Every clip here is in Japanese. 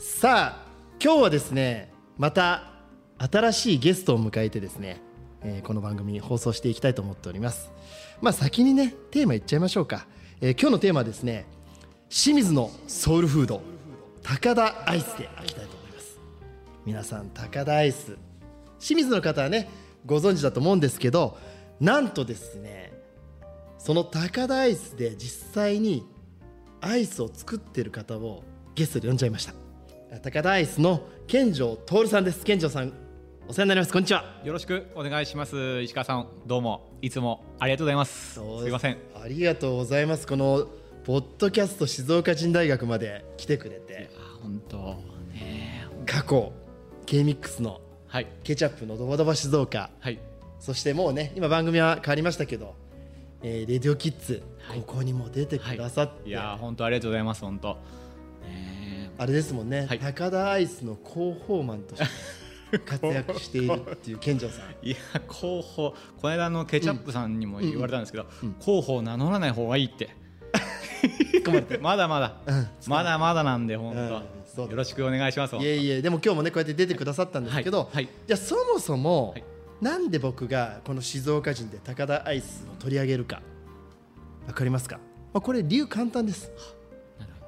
さあ今日はですねまた新しいゲストを迎えてですね、えーこの番組放送していきたいと思っております。まあ先にねテーマいっちゃいましょうか、えー今日のテーマはですね清水のソウルフード高田アイスでいきたいと思います。皆さん高田アイス清水の方はねご存知だと思うんですけどなんとですねその高田アイスで実際にアイスを作ってる方をゲストで呼んじゃいました。高田アイスの健城徹さんです。健城さんお世話になります。こんにちは。よろしくお願いします。石川さんどうも。いつもありがとうございます。す。いません。ありがとうございます。このポッドキャスト静岡人大学まで来てくれて。あ本当。ね過去 K-MIX のはい。ケチャップのドバドバ静岡。はい。そしてもうね今番組は変わりましたけど、えーレディオキッズ、はい。ここにも出てくださって、い。や本当ありがとうございます本当。ねあれですもんね、はい。高田アイスの広報マンとして活躍しているっていう健城さん。いや広報この間のケチャップさんにも言われたんですけど、広報名乗らない方がいいって。込まれて。まだまだ、うん。まだまだなんで本うん。そう当、だ。よろしくお願いします。いえいえ。でも今日もねこうやって出てくださったんですけど、はい。はい。じゃあそもそも、はい。なんで僕がこの静岡人で高田アイスを取り上げるかわかりますか、まあ、これ理由簡単です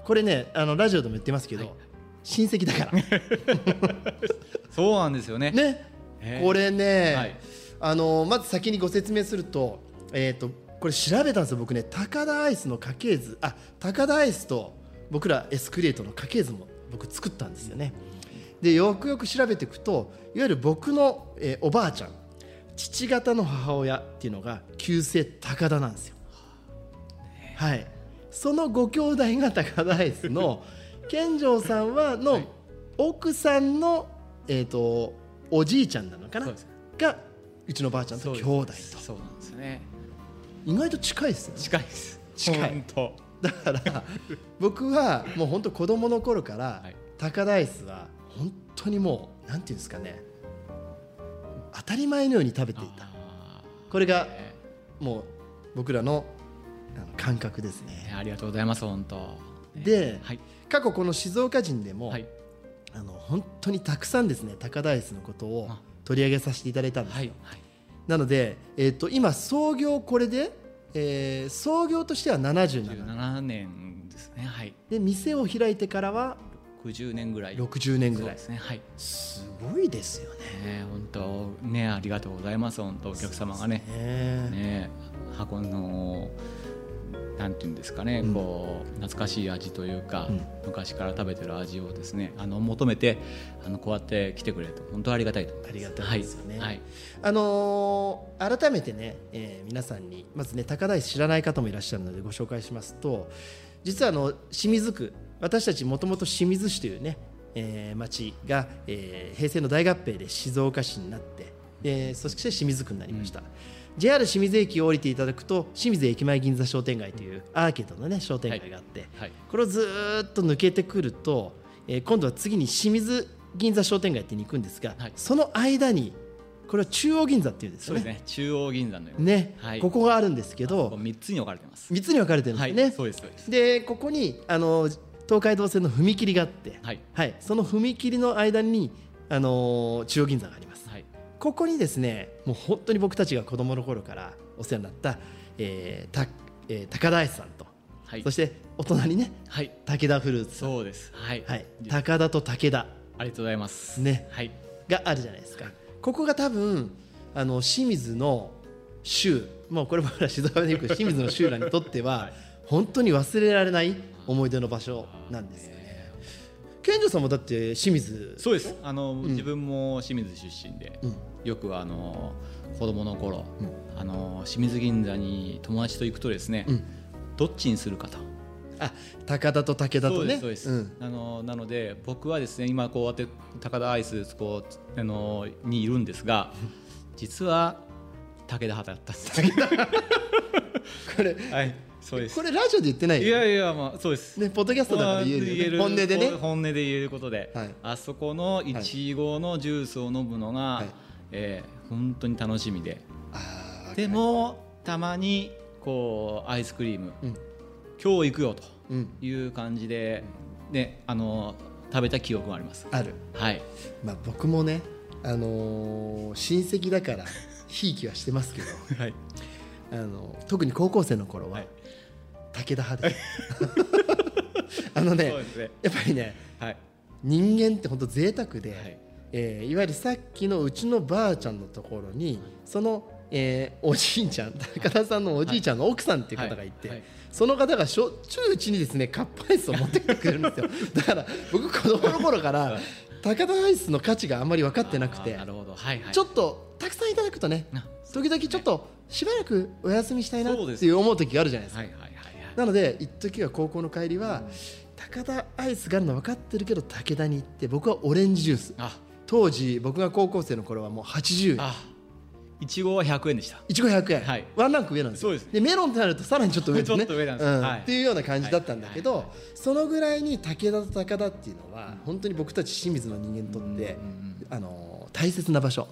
これねあのラジオでも言ってますけど、はい。親戚だから。そうなんですよね。ね。へー。これね、はい。あのまず先にご説明すると,、えー、とこれ調べたんですよ僕ね。高田アイスの家系図。あ高田アイスと僕らエスクレートの家系図も僕作ったんですよね。でよくよく調べていくといわゆる僕の、えーおばあちゃん父方の母親っていうのが旧姓高田なんですよ。はいそのご兄弟が高田アイスの 健城さんはの、はい。奥さんの、えー、とおじいちゃんなのかな？がうちのばあちゃんと兄弟と。そうなんですよね。意外と近いですよね。近いです。近い。本当。だから僕はもう本当子供の頃から、はい。高田アイスは本当にもうなんていうんですかね。当たり前のように食べていた。あこれがもう僕らのあの感覚ですね。ねありがとうございます本当。ね。ではい。過去この静岡人でも、はい。あの本当にたくさんですね高田アイスのことをあ。取り上げさせていただいたんですよ、はいはい。なので、えー、と今創業これで、えー創業としては77 17年。ですねはい。で店を開いてからは60年ぐらい。60年ぐらい。ですねはい。すごいですよね。ね本当。ねありがとうございます本当お客様がね。ね。ねなんていうんですかね、うん。こう懐かしい味というか、うん。昔から食べてる味をですねあの求めてあのこうやって来てくれると本当ありがたいとありがたいですよね。はい。はいあのー改めてね、えー皆さんにまずね高田市知らない方もいらっしゃるのでご紹介しますと実はあの清水区私たちもともと清水市というね、えー町が、えー平成の大合併で静岡市になってでそして清水区になりました、JR 清水駅を降りていただくと清水駅前銀座商店街というアーケードのね商店街があって、はいこれをずーっと抜けてくると、えー今度は次に清水銀座商店街ってに行くんですが、はい。その間にこれは中央銀座っていうんですそうですよね。ね中央銀座のよね。はい。ここがあるんですけこどこ三つに分かれてます。3つに分かれてるんですはい。ね。そうですそうです。でここにあの東海道線の踏切があって、はい。その踏切の間にあの中央銀座があります。はいここにですねもう本当に僕たちが子供の頃からお世話になった、えーたえー高田さんと、はい。そしてお隣ねはい。武田フルーツそうです。はい。はい、で高田と武田。ありがとうございます。ね。はい。があるじゃないですか、ここが多分あの清水の州。もうこれ僕ら静岡で行く清水の州らにとっては、はい。本当に忘れられない思い出の場所なんです。健二さんもだって清水？そうです。あの、自分も清水出身で、うん。よくあの子供の頃、うん。あの清水銀座に友達と行くとですね、うん。どっちにするかと。あ高田と武田とね。そうですそうです、ん。あのなので僕はですね今こうやって高田アイスこうあのにいるんですが実は武田派だったんです。これはいそうです。これラジオで言ってないいよやいやまあそうです。ねポッドキャストだから言えるよね、本音でね。本音で言えることで、はい。あそこのい。ちごのジュースを飲むのが、はい。えー本当に楽しみで。あーでもたまにこうアイスクリーム、うん。今日行くよとうん。いう感じで、ね、あの食べた記憶があります。ある。はい、まあ僕もねあのー親戚だからひいきはしてますけど。はい、あの特に高校生の頃は、はい武田派で。す あのねね。やっぱりねはい、人間って本当贅沢で、はい。えーいわゆるさっきのうちのばあちゃんのところにその、えーおじいちゃん高田さんのおじいちゃんの奥さんっていう方がいて、はい。はいその方がしょっちゅううちにですねカップアイスを持ってきてくれるんですよ。だから僕子供の頃から高田アイスの価値があんまり分かってなくてなるほど、はいはい。ちょっとたくさんいただくとねあ時々ちょっとしばらくお休みしたいなっていう思う時があるじゃないですか。はいはい。なので一時は高校の帰りは高田アイスがあるの分かってるけど武田に行って僕はオレンジジュース。あ、当時僕が高校生の頃はもう80円。あ、いちごは100円でした。いちご100円、はい。ワンランク上なんですよ。そうです。メロンとなるとさらにちょっと上ですね。ちょっと上なんですうん。はい。っていうような感じだったんだけど、はい。はい。そのぐらいに武田と高田っていうのは本当に僕たち清水の人間にとって、あの大切な場所。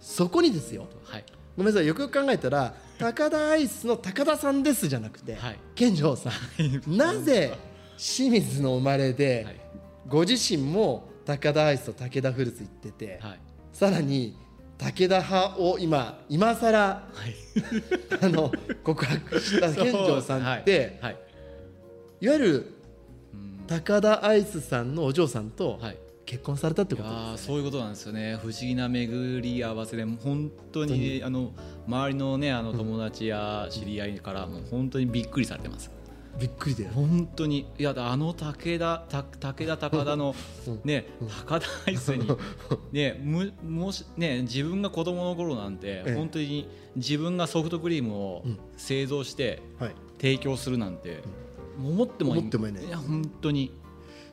そこにですよ。はい。ごめんなさいよくよく考えたら高田アイスの高田さんですじゃなくて、はい健丈さん なぜ清水の生まれで、はいご自身も高田アイスと武田フルーツ行ってて、はい。さらに武田派を今今更はい。あの告白した健丈さんって、はい。はい。い、わゆるうん高田アイスさんのお嬢さんとはい。結婚されたってことですそういうことなんですよね。不思議な巡り合わせで本当にあの周りのねあの友達や知り合いからもう本当にびっくりされてます。びっくりだよ。本当に。いやあの武田た武田高田のね高田アイスに ねむもしね自分が子供の頃なんてええ。本当に自分がソフトクリームをうん。製造してはい。提供するなんて思ってもいないや本当に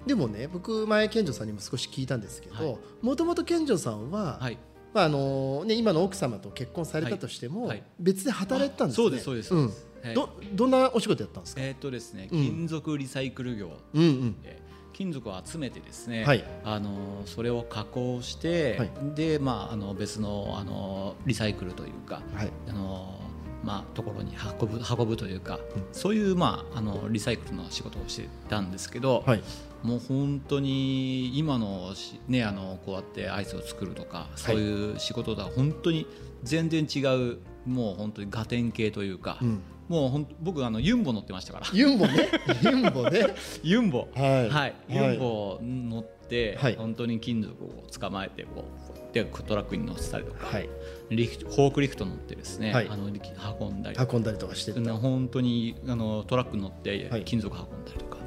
でもね僕前健丈さんにも少し聞いたんですけはどもともと健丈さんは、はい。まああのね、今の奥様と結婚されたとしても、別で働いてたんですね。そうですそうですそうです。はい。どどんなお仕事やったんですか、えーっとですねうん。金属リサイクル業。うんうん。で金属を集めてですね、はい。あのそれを加工して、はい。でまああの別のあのリサイクルというかはい。あのまあところに運ぶ運ぶというか、うん。そういうまああのリサイクルの仕事をしてたんですけど、はいもう本当に今のしねあのこうやってアイスを作るとかそういう仕事とは本当に全然違うもう本当にガテン系というか、うん、もうほん僕あのユンボ乗ってましたから。ユンボね？ユンボね？ユンボ。はい。はい、ユンボ乗って、はい。本当に金属を捕まえてこうでトラックに乗せたりとか、はい。リフトフォークリフト乗ってですね、はい。あの運んだり運んだりとかして本当にあのトラックに乗ってはい。金属運んだりとか、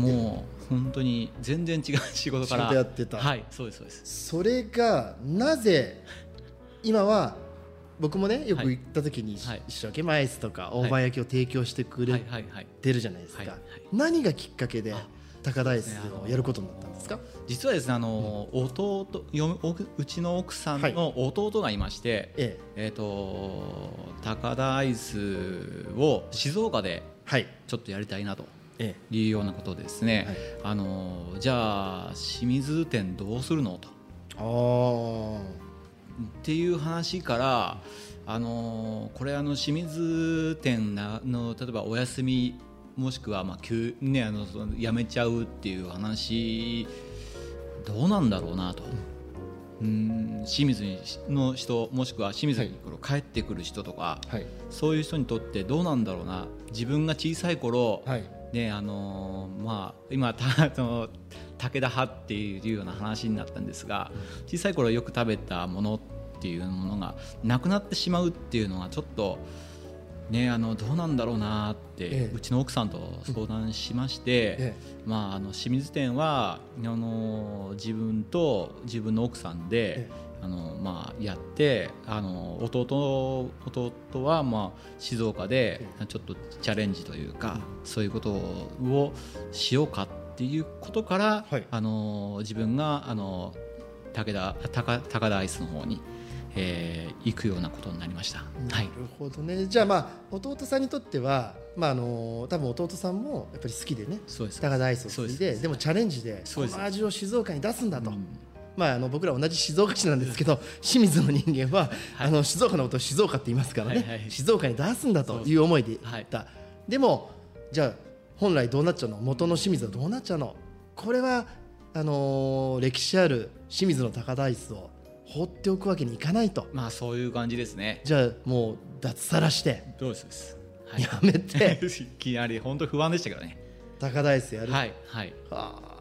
もう本当に全然違う仕事から。やってた。はいそうですそうです。それがなぜ今は僕もねよく行った時にはい。一生懸命アイスとか大判焼きを提供してくれはいはいはい。てるじゃないですか。はいはい。何がきっかけであ高田アイスそうですねあのをやることになったんですか？実はですねあの、弟よおうちの奥さんの弟がいまして、ええ。えー、と高田アイスを静岡ではい。ちょっとやりたいなと。えいうようなことでですね、はい。あのじゃあ清水店どうするのと。っていう話からあのこれあの清水店なの例えばお休みもしくはまあ休、ね、あのその辞めちゃうっていう話どうなんだろうなと。うん。清水の人もしくは清水に帰ってくる人とか、あはい。そういう人にとってどうなんだろうな。自分が小さい頃、はいねあのーまあ、今た その武田派っていうような話になったんですが小さい頃よく食べたものっていうものがなくなってしまうっていうのはちょっと、ね、あのどうなんだろうなって、ええ。うちの奥さんと相談しまして、えまあ、あの清水店はあの自分と自分の奥さんで、あのまあ、やってあの弟弟はまあ静岡でちょっとチャレンジというか、そういうことをしようかっていうことから、はい。あの自分があの武田高高田アイスの方に、えー行くようなことになりました。はいなるほどね。じゃあまあ弟さんにとってはまああの多分弟さんもやっぱり好きでねそうです。高田アイスを継いそうででもチャレンジでこの味を静岡に出すんだと、うんまあ、あの僕ら同じ静岡市なんですけど清水の人間は、はい。あの静岡のことを静岡って言いますからね、はいはい静岡に出すんだという思いではい行った、でもじゃあ本来どうなっちゃうの？元の清水はどうなっちゃうの？これはあのー歴史ある清水の高田アイスを放っておくわけにいかないと。まあそういう感じですね。じゃあもう脱サラして。どうです？はい。やめて。いきなり本当不安でしたけどね。高田アイスやる、はいはい。あ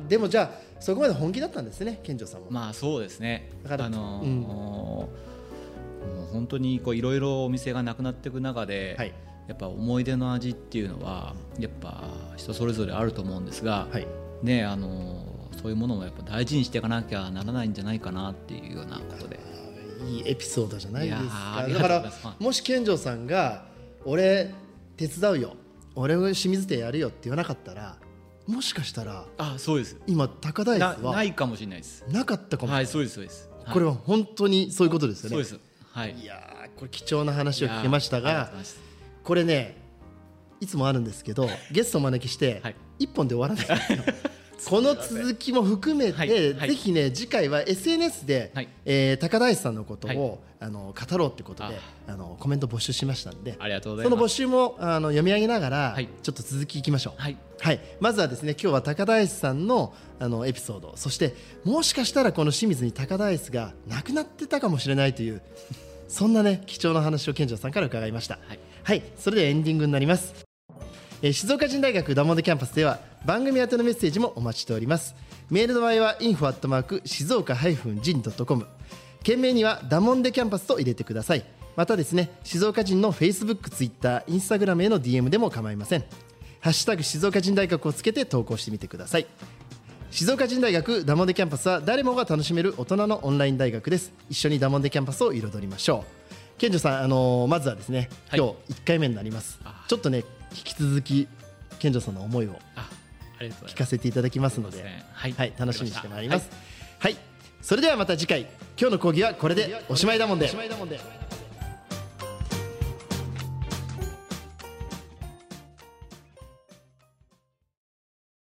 ーでもじゃあそこまで本気だったんですね健丈さんも、まあそうですね。だからあのーうん。もう本当にこういろいろお店がなくなっていく中で、はい。やっぱ思い出の味っていうのはやっぱ人それぞれあると思うんですが、はい。ねあのーそういうものもやっぱ大事にしていかなきゃならないんじゃないかなっていうようなことで。いいエピソードじゃないですか。だからもし健丈さんが「俺手伝うよ。俺が清水店やるよ」って言わなかったらもしかしたらあそうです。今高田アイスなはないかもしれないです。なかったかも、はいそうですそうです。はいこれは本当にそういうことですよねそうです。はい。いやーこれ貴重な話を聞けましたがこれねいつもあるんですけどゲストをお招きしてはい一本で終わらないんですよこの続きも含めて、はいはい。ぜひね次回は SNS で、はい。えー高田アイスさんのことを、はい。あの語ろうってことであ。のコメント募集しましたんでありがとうござその募います。集もあの読み上げながら、はい。ちょっと続きいきましょう。はい。はい、まずはですね今日は高田アイスさんのあのエピソード。そしてもしかしたらこの清水に高田アイスがなくなってたかもしれないというそんなね貴重な話を健丈さんから伺いました。はい。はい。それではエンディングになります、えー静岡人大学ダモンデキャンパスでは番組宛てのメッセージもお待ちしております。メールの場合は info@ 静岡 -jin.com 件名にはダモンデキャンパスと入れてください。またですね静岡人の Facebook、Twitter、Instagram への DM でも構いません。ハッシュタグ静岡人大学をつけて投稿してみてください。静岡人大学ダモンデキャンパスは誰もが楽しめる大人のオンライン大学です。一緒にダモンデキャンパスを彩りましょう。健二さん、あのーまずはですね、はい。今日1回目になります。あちょっとね引き続き健二さんの思いをあありがとうございます。聞かせていただきますので、はいはい、楽しみにしてまいります。わかはい、それではまた次回。今日の講義はこれで。おしまいだもんで